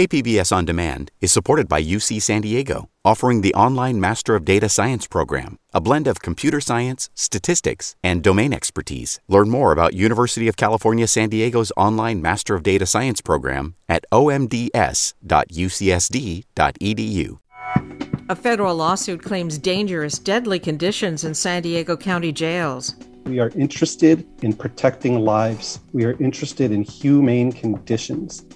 KPBS On Demand is supported by UC San Diego, offering the online Master of Data Science program, a blend of computer science, statistics, and domain expertise. Learn more about University of California San Diego's online Master of Data Science program at omds.ucsd.edu. A federal lawsuit claims dangerous, deadly conditions in San Diego County jails. We are interested in protecting lives. We are interested in humane conditions.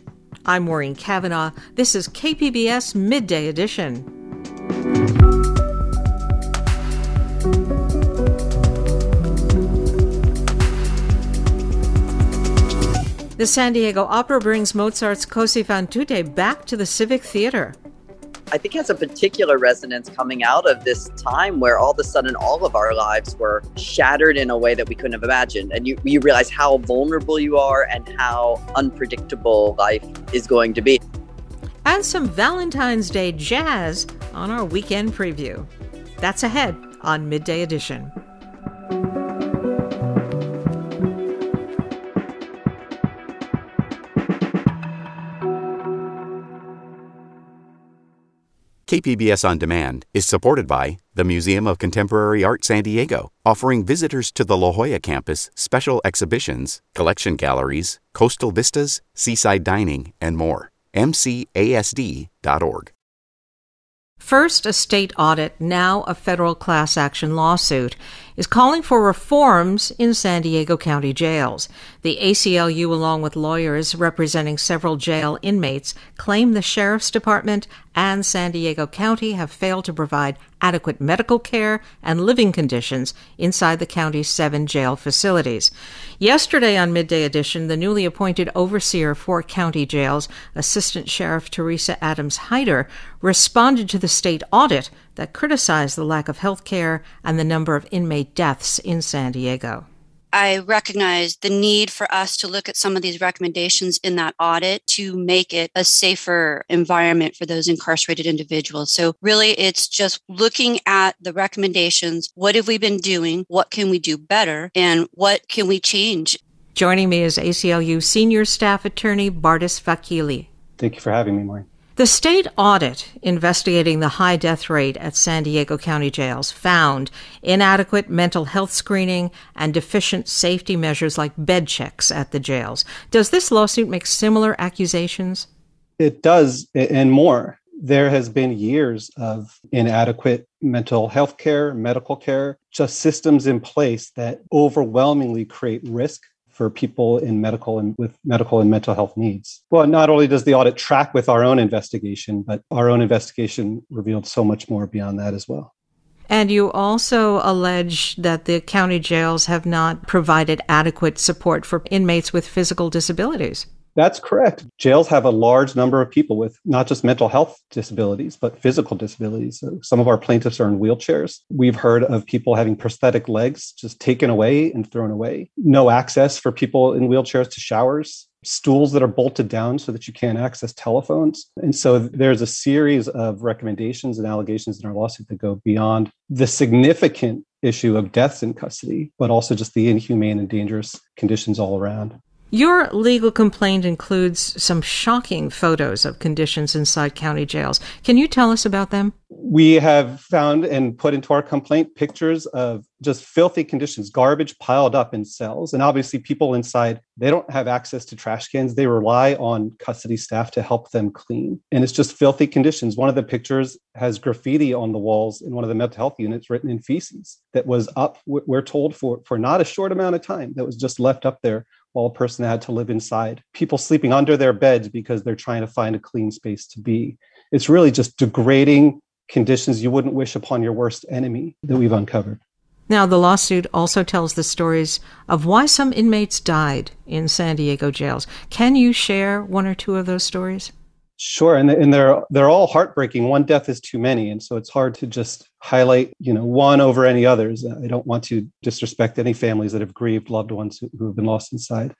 I'm Maureen Cavanaugh. This is KPBS Midday Edition. The San Diego Opera brings Mozart's Così fan tutte back to the Civic Theater. I think has a particular resonance coming out of this time where all of a sudden all of our lives were shattered in a way that we couldn't have imagined. And you, you realize how vulnerable you are and how unpredictable life is going to be. And some Valentine's Day jazz on our weekend preview. That's ahead on Midday Edition. KPBS On Demand is supported by the Museum of Contemporary Art San Diego, offering visitors to the La Jolla campus special exhibitions, collection galleries, coastal vistas, seaside dining, and more. MCASD.org. First, a state audit, now a federal class action lawsuit, is calling for reforms in San Diego County jails. The ACLU, along with lawyers representing several jail inmates, claim the Sheriff's Department and San Diego County have failed to provide adequate medical care and living conditions inside the county's seven jail facilities. Yesterday on Midday Edition, the newly appointed overseer for county jails, Assistant Sheriff Teresa Adams Hyder, responded to the state audit that criticized the lack of health care and the number of inmate deaths in San Diego. I recognize the need for us to look at some of these recommendations in that audit to make it a safer environment for those incarcerated individuals. So, really, it's just looking at the recommendations. What have we been doing? What can we do better? And what can we change? Joining me is ACLU Senior Staff Attorney Bardis Vakili. Thank you for having me, Maureen. The state audit investigating the high death rate at San Diego County jails found inadequate mental health screening and deficient safety measures like bed checks at the jails. Does this lawsuit make similar accusations? It does, and more. There has been years of inadequate mental health care, medical care, just systems in place that overwhelmingly create risk for people in medical and with medical and mental health needs. Well, not only does the audit track with our own investigation, but our own investigation revealed so much more beyond that as well. And you also allege that the county jails have not provided adequate support for inmates with physical disabilities. That's correct. Jails have a large number of people with not just mental health disabilities, but physical disabilities. So some of our plaintiffs are in wheelchairs. We've heard of people having prosthetic legs just taken away and thrown away, no access for people in wheelchairs to showers, stools that are bolted down so that you can't access telephones. And so there's a series of recommendations and allegations in our lawsuit that go beyond the significant issue of deaths in custody, but also just the inhumane and dangerous conditions all around. Your legal complaint includes some shocking photos of conditions inside county jails. Can you tell us about them? We have found and put into our complaint pictures of just filthy conditions, garbage piled up in cells. And obviously, people inside, they don't have access to trash cans. They rely on custody staff to help them clean. And it's just filthy conditions. One of the pictures has graffiti on the walls in one of the mental health units written in feces that was up, we're told, for, for not a short amount of time, that was just left up there while a person had to live inside. People sleeping under their beds because they're trying to find a clean space to be. It's really just degrading conditions you wouldn't wish upon your worst enemy that we've uncovered. Now, the lawsuit also tells the stories of why some inmates died in San Diego jails. Can you share one or two of those stories? Sure, and and they're they're all heartbreaking. One death is too many, and so it's hard to just highlight you know one over any others. I don't want to disrespect any families that have grieved loved ones who, have been lost inside.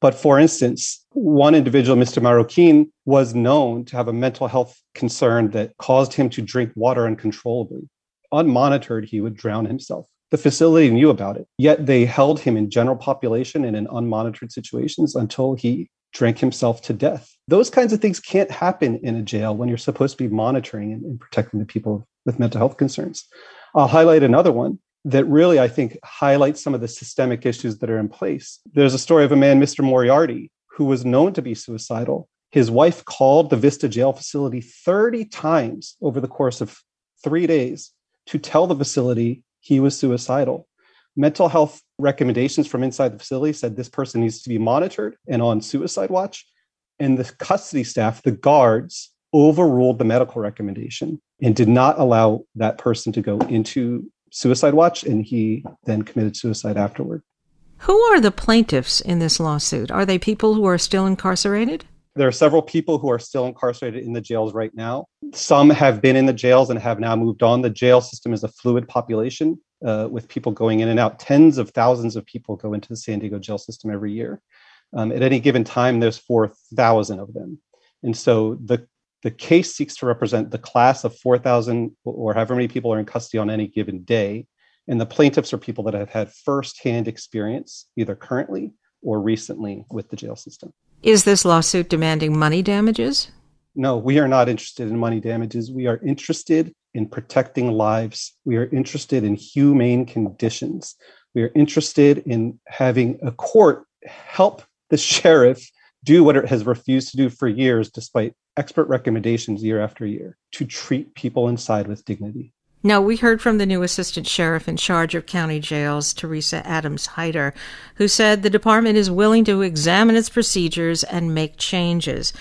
But for instance, one individual, Mr. Marroquin, was known to have a mental health concern that caused him to drink water uncontrollably. Unmonitored, he would drown himself. The facility knew about it, yet they held him in general population and in unmonitored situations until he drank himself to death. Those kinds of things can't happen in a jail when you're supposed to be monitoring and, and protecting the people with mental health concerns. I'll highlight another one that really, I think, highlights some of the systemic issues that are in place. There's a story of a man, Mr. Moriarty, who was known to be suicidal. His wife called the Vista jail facility 30 times over the course of three days to tell the facility he was suicidal. Mental health recommendations from inside the facility said this person needs to be monitored and on suicide watch. And the custody staff, the guards, overruled the medical recommendation and did not allow that person to go into suicide watch. And he then committed suicide afterward. Who are the plaintiffs in this lawsuit? Are they people who are still incarcerated? There are several people who are still incarcerated in the jails right now. Some have been in the jails and have now moved on. The jail system is a fluid population uh, with people going in and out. Tens of thousands of people go into the San Diego jail system every year. Um, at any given time, there's 4,000 of them. And so the, the case seeks to represent the class of 4,000 or however many people are in custody on any given day. And the plaintiffs are people that have had firsthand experience, either currently or recently, with the jail system. Is this lawsuit demanding money damages? No, we are not interested in money damages. We are interested in protecting lives. We are interested in humane conditions. We are interested in having a court help the sheriff do what it has refused to do for years, despite expert recommendations year after year, to treat people inside with dignity. Now, we heard from the new assistant sheriff in charge of county jails, Teresa Adams Hyder, who said the department is willing to examine its procedures and make changes.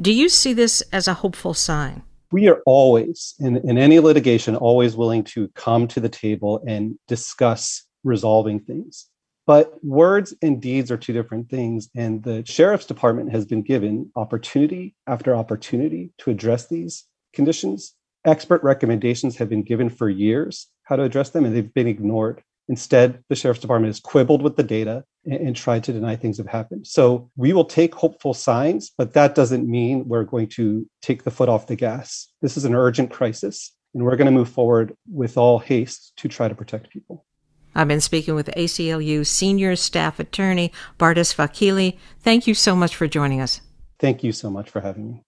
Do you see this as a hopeful sign? We are always, in, in any litigation, always willing to come to the table and discuss resolving things. But words and deeds are two different things. And the sheriff's department has been given opportunity after opportunity to address these conditions. Expert recommendations have been given for years how to address them, and they've been ignored. Instead, the sheriff's department has quibbled with the data and, and, tried to deny things have happened. So we will take hopeful signs, but that doesn't mean we're going to take the foot off the gas. This is an urgent crisis, and we're going to move forward with all haste to try to protect people. I've been speaking with ACLU senior staff attorney Bardis Vakili. Thank you so much for joining us. Thank you so much for having me.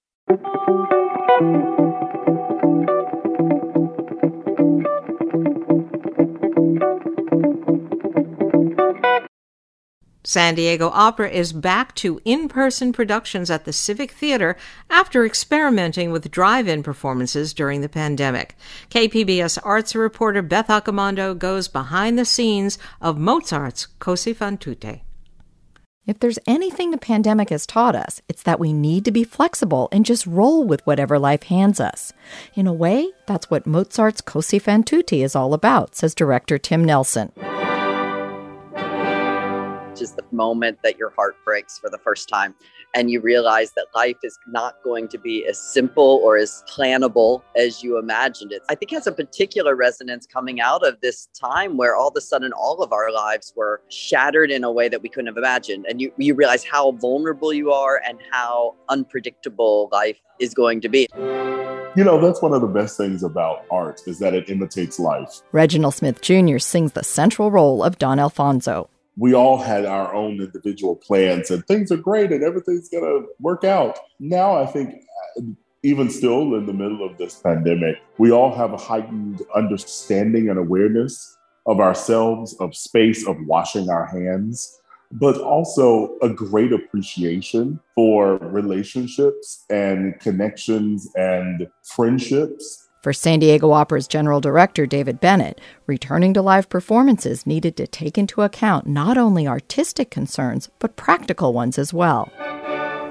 San Diego Opera is back to in person productions at the Civic Theater after experimenting with drive in performances during the pandemic. KPBS arts reporter Beth Accomando goes behind the scenes of Mozart's Così fan tutte. If there's anything the pandemic has taught us, it's that we need to be flexible and just roll with whatever life hands us. In a way, that's what Mozart's Così fan tutte is all about, says director Tim Nelson is the moment that your heart breaks for the first time and you realize that life is not going to be as simple or as plannable as you imagined it. I think it has a particular resonance coming out of this time where all of a sudden all of our lives were shattered in a way that we couldn't have imagined. And you, you realize how vulnerable you are and how unpredictable life is going to be. You know, that's one of the best things about art is that it imitates life. Reginald Smith Jr. sings the central role of Don Alfonso we all had our own individual plans and things are great and everything's going to work out. Now, I think, uh, even still in the middle of this pandemic, we all have a heightened understanding and awareness of ourselves, of space, of washing our hands, but also a great appreciation for relationships and connections and friendships for San Diego Opera's general director, David Bennett, returning to live performances needed to take into account not only artistic concerns, but practical ones as well.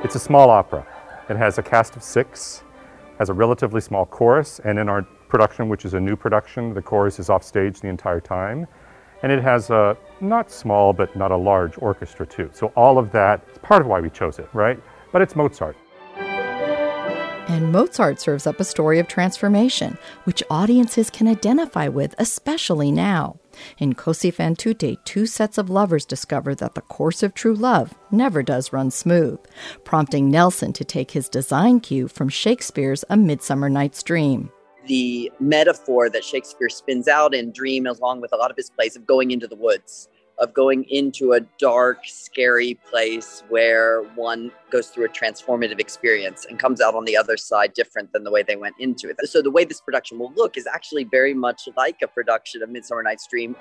It's a small opera. It has a cast of six, has a relatively small chorus, and in our production, which is a new production, the chorus is off stage the entire time. And it has a not small, but not a large orchestra, too. So all of that is part of why we chose it, right? But it's Mozart. And Mozart serves up a story of transformation, which audiences can identify with, especially now. In Così fan tutte, two sets of lovers discover that the course of true love never does run smooth, prompting Nelson to take his design cue from Shakespeare's A Midsummer Night's Dream the metaphor that Shakespeare spins out in Dream, along with a lot of his plays, of going into the woods, of going into a dark, scary place where one goes through a transformative experience and comes out on the other side different than the way they went into it. So, the way this production will look is actually very much like a production of Midsummer Night's Dream.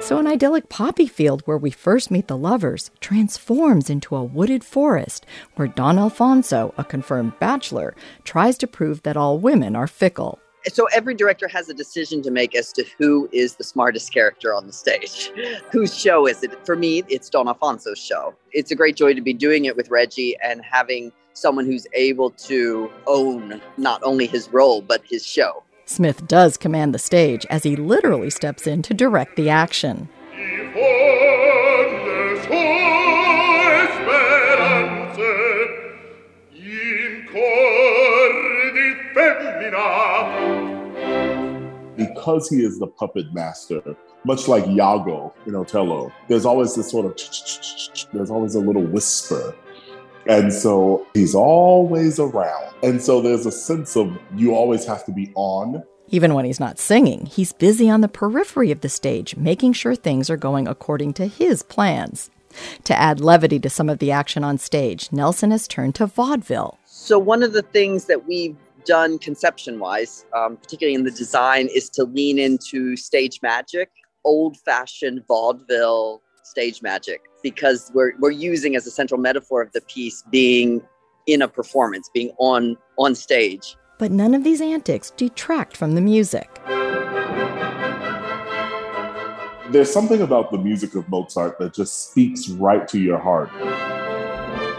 So, an idyllic poppy field where we first meet the lovers transforms into a wooded forest where Don Alfonso, a confirmed bachelor, tries to prove that all women are fickle. So, every director has a decision to make as to who is the smartest character on the stage. Whose show is it? For me, it's Don Alfonso's show. It's a great joy to be doing it with Reggie and having someone who's able to own not only his role, but his show. Smith does command the stage as he literally steps in to direct the action. Because he is the puppet master, much like Iago in Otello, there's always this sort of, there's always a little whisper and so he's always around. And so there's a sense of you always have to be on. Even when he's not singing, he's busy on the periphery of the stage, making sure things are going according to his plans. To add levity to some of the action on stage, Nelson has turned to vaudeville. So, one of the things that we've done conception wise, um, particularly in the design, is to lean into stage magic, old fashioned vaudeville stage magic because we're we're using as a central metaphor of the piece being in a performance, being on on stage. But none of these antics detract from the music. There's something about the music of Mozart that just speaks right to your heart.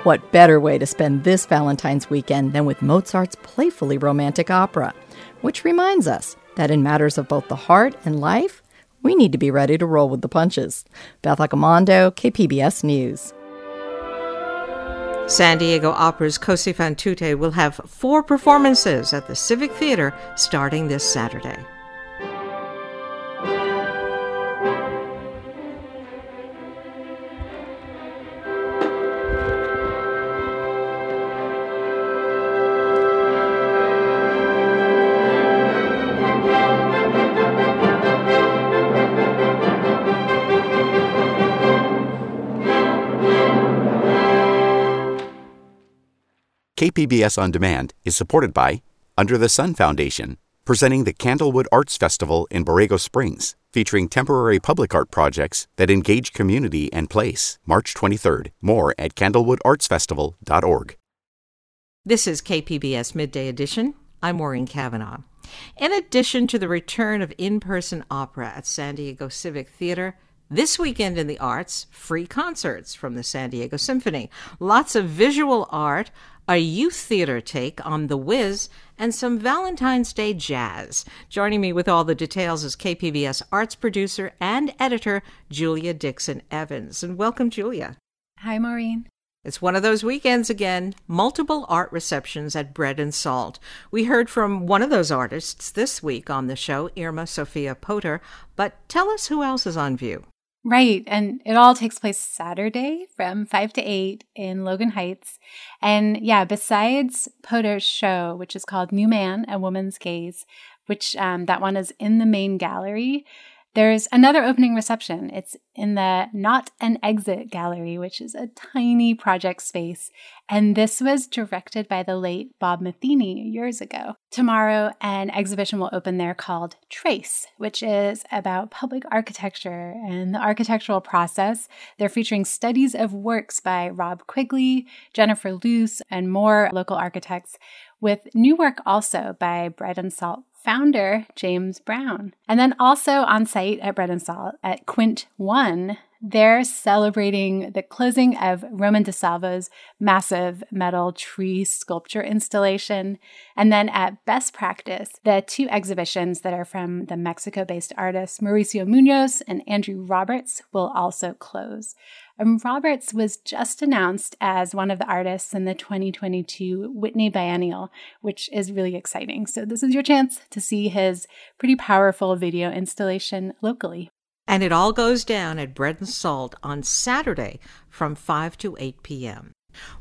What better way to spend this Valentine's weekend than with Mozart's playfully romantic opera? Which reminds us that in matters of both the heart and life, we need to be ready to roll with the punches. Beth Accomando, KPBS News. San Diego Opera's Così fan tutte will have four performances at the Civic Theater starting this Saturday. KPBS On Demand is supported by Under the Sun Foundation, presenting the Candlewood Arts Festival in Borrego Springs, featuring temporary public art projects that engage community and place. March 23rd. More at candlewoodartsfestival.org. This is KPBS Midday Edition. I'm Maureen Cavanaugh. In addition to the return of in person opera at San Diego Civic Theater, this weekend in the arts, free concerts from the San Diego Symphony, lots of visual art, a youth theater take on The Wiz, and some Valentine's Day jazz. Joining me with all the details is KPBS arts producer and editor Julia Dixon Evans. And welcome, Julia. Hi, Maureen. It's one of those weekends again, multiple art receptions at Bread and Salt. We heard from one of those artists this week on the show, Irma Sophia Potter, but tell us who else is on view. Right. And it all takes place Saturday from 5 to 8 in Logan Heights. And yeah, besides Poter's show, which is called New Man, A Woman's Gaze, which um, that one is in the main gallery, there's another opening reception. It's in the Not an Exit Gallery, which is a tiny project space. And this was directed by the late Bob Matheny years ago. Tomorrow, an exhibition will open there called Trace, which is about public architecture and the architectural process. They're featuring studies of works by Rob Quigley, Jennifer Luce, and more local architects, with new work also by Bread and Salt founder James Brown. And then also on site at Bread and Salt at Quint 1, they're celebrating the closing of Roman DeSalvo's massive metal tree sculpture installation. And then at Best Practice, the two exhibitions that are from the Mexico based artists Mauricio Munoz and Andrew Roberts will also close. And Roberts was just announced as one of the artists in the 2022 Whitney Biennial, which is really exciting. So, this is your chance to see his pretty powerful video installation locally. And it all goes down at Bread and Salt on Saturday from 5 to 8 p.m.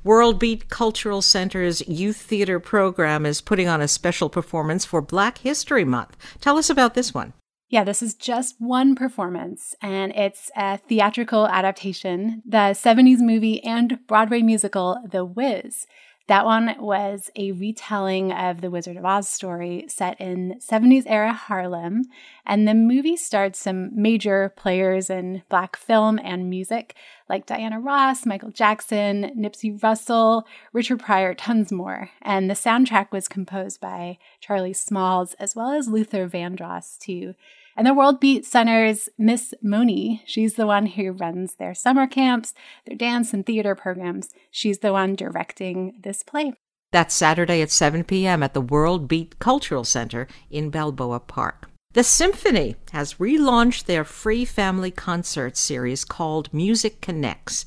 World Beat Cultural Center's Youth Theater program is putting on a special performance for Black History Month. Tell us about this one. Yeah, this is just one performance, and it's a theatrical adaptation, the 70s movie and Broadway musical, The Wiz. That one was a retelling of the Wizard of Oz story set in 70s era Harlem. And the movie starred some major players in Black film and music, like Diana Ross, Michael Jackson, Nipsey Russell, Richard Pryor, tons more. And the soundtrack was composed by Charlie Smalls as well as Luther Vandross, too. And the World Beat Center's Miss Moni, she's the one who runs their summer camps, their dance and theater programs. She's the one directing this play. That's Saturday at 7 p.m. at the World Beat Cultural Center in Balboa Park. The Symphony has relaunched their free family concert series called Music Connects.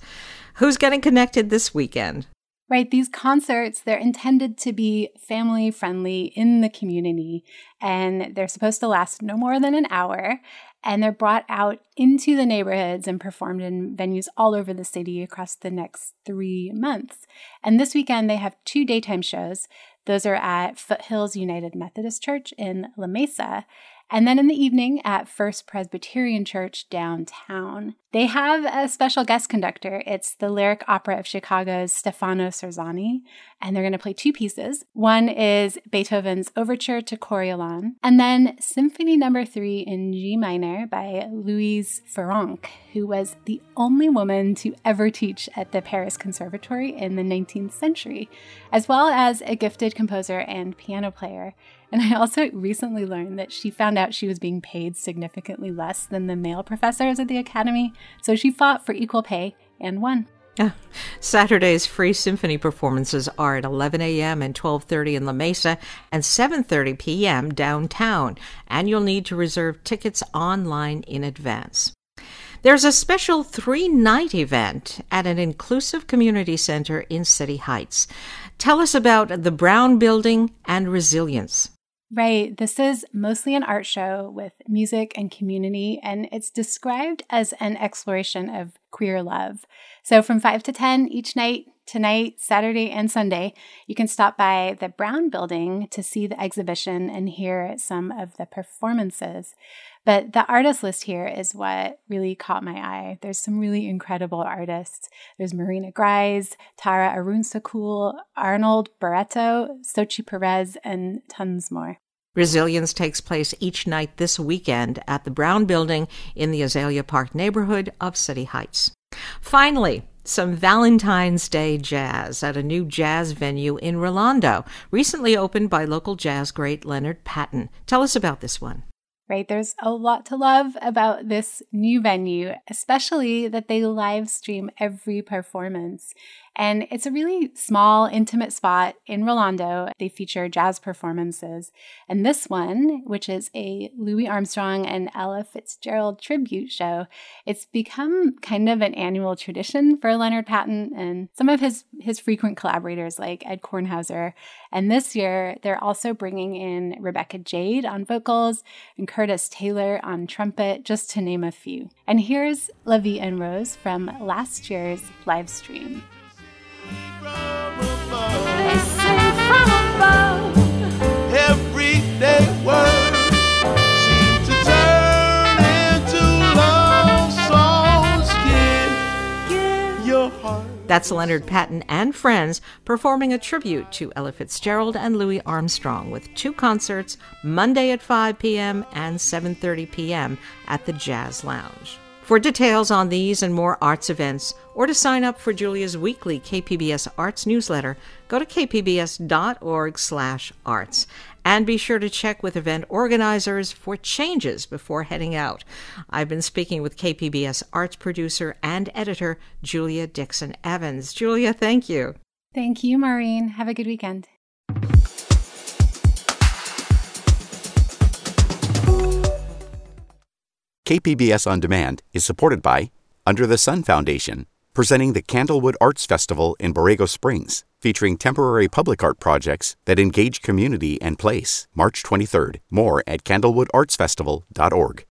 Who's getting connected this weekend? Right, these concerts, they're intended to be family friendly in the community, and they're supposed to last no more than an hour. And they're brought out into the neighborhoods and performed in venues all over the city across the next three months. And this weekend, they have two daytime shows. Those are at Foothills United Methodist Church in La Mesa and then in the evening at First Presbyterian Church downtown. They have a special guest conductor. It's the Lyric Opera of Chicago's Stefano Serzani, and they're going to play two pieces. One is Beethoven's Overture to Coriolan, and then Symphony Number no. 3 in G minor by Louise Farrenc, who was the only woman to ever teach at the Paris Conservatory in the 19th century, as well as a gifted composer and piano player. And I also recently learned that she found out she was being paid significantly less than the male professors at the academy, so she fought for equal pay and won. Saturday's free symphony performances are at 11 a.m. and 12:30 in La Mesa and 7:30 p.m. downtown, and you'll need to reserve tickets online in advance. There's a special three-night event at an inclusive community center in City Heights. Tell us about the Brown Building and Resilience. Right. This is mostly an art show with music and community, and it's described as an exploration of queer love. So, from 5 to 10 each night, tonight, Saturday, and Sunday, you can stop by the Brown Building to see the exhibition and hear some of the performances. But the artist list here is what really caught my eye. There's some really incredible artists. There's Marina Grice, Tara Arunsakul, Arnold Barreto, Sochi Perez, and tons more. Resilience takes place each night this weekend at the Brown Building in the Azalea Park neighborhood of City Heights. Finally, some Valentine's Day jazz at a new jazz venue in Rolando, recently opened by local jazz great Leonard Patton. Tell us about this one right? There's a lot to love about this new venue, especially that they live stream every performance. And it's a really small, intimate spot in Rolando. They feature jazz performances. And this one, which is a Louis Armstrong and Ella Fitzgerald tribute show, it's become kind of an annual tradition for Leonard Patton and some of his, his frequent collaborators like Ed Kornhauser. And this year, they're also bringing in Rebecca Jade on vocals and Curtis Taylor on trumpet, just to name a few. And here's La Vie en Rose from last year's live stream. That's Leonard Patton and friends performing a tribute to Ella Fitzgerald and Louis Armstrong with two concerts Monday at 5 p.m. and 7:30 p.m. at the Jazz Lounge. For details on these and more arts events, or to sign up for Julia's weekly KPBS Arts newsletter, go to kpbs.org/arts. And be sure to check with event organizers for changes before heading out. I've been speaking with KPBS arts producer and editor Julia Dixon Evans. Julia, thank you. Thank you, Maureen. Have a good weekend. KPBS On Demand is supported by Under the Sun Foundation, presenting the Candlewood Arts Festival in Borrego Springs, featuring temporary public art projects that engage community and place. March 23rd. More at candlewoodartsfestival.org.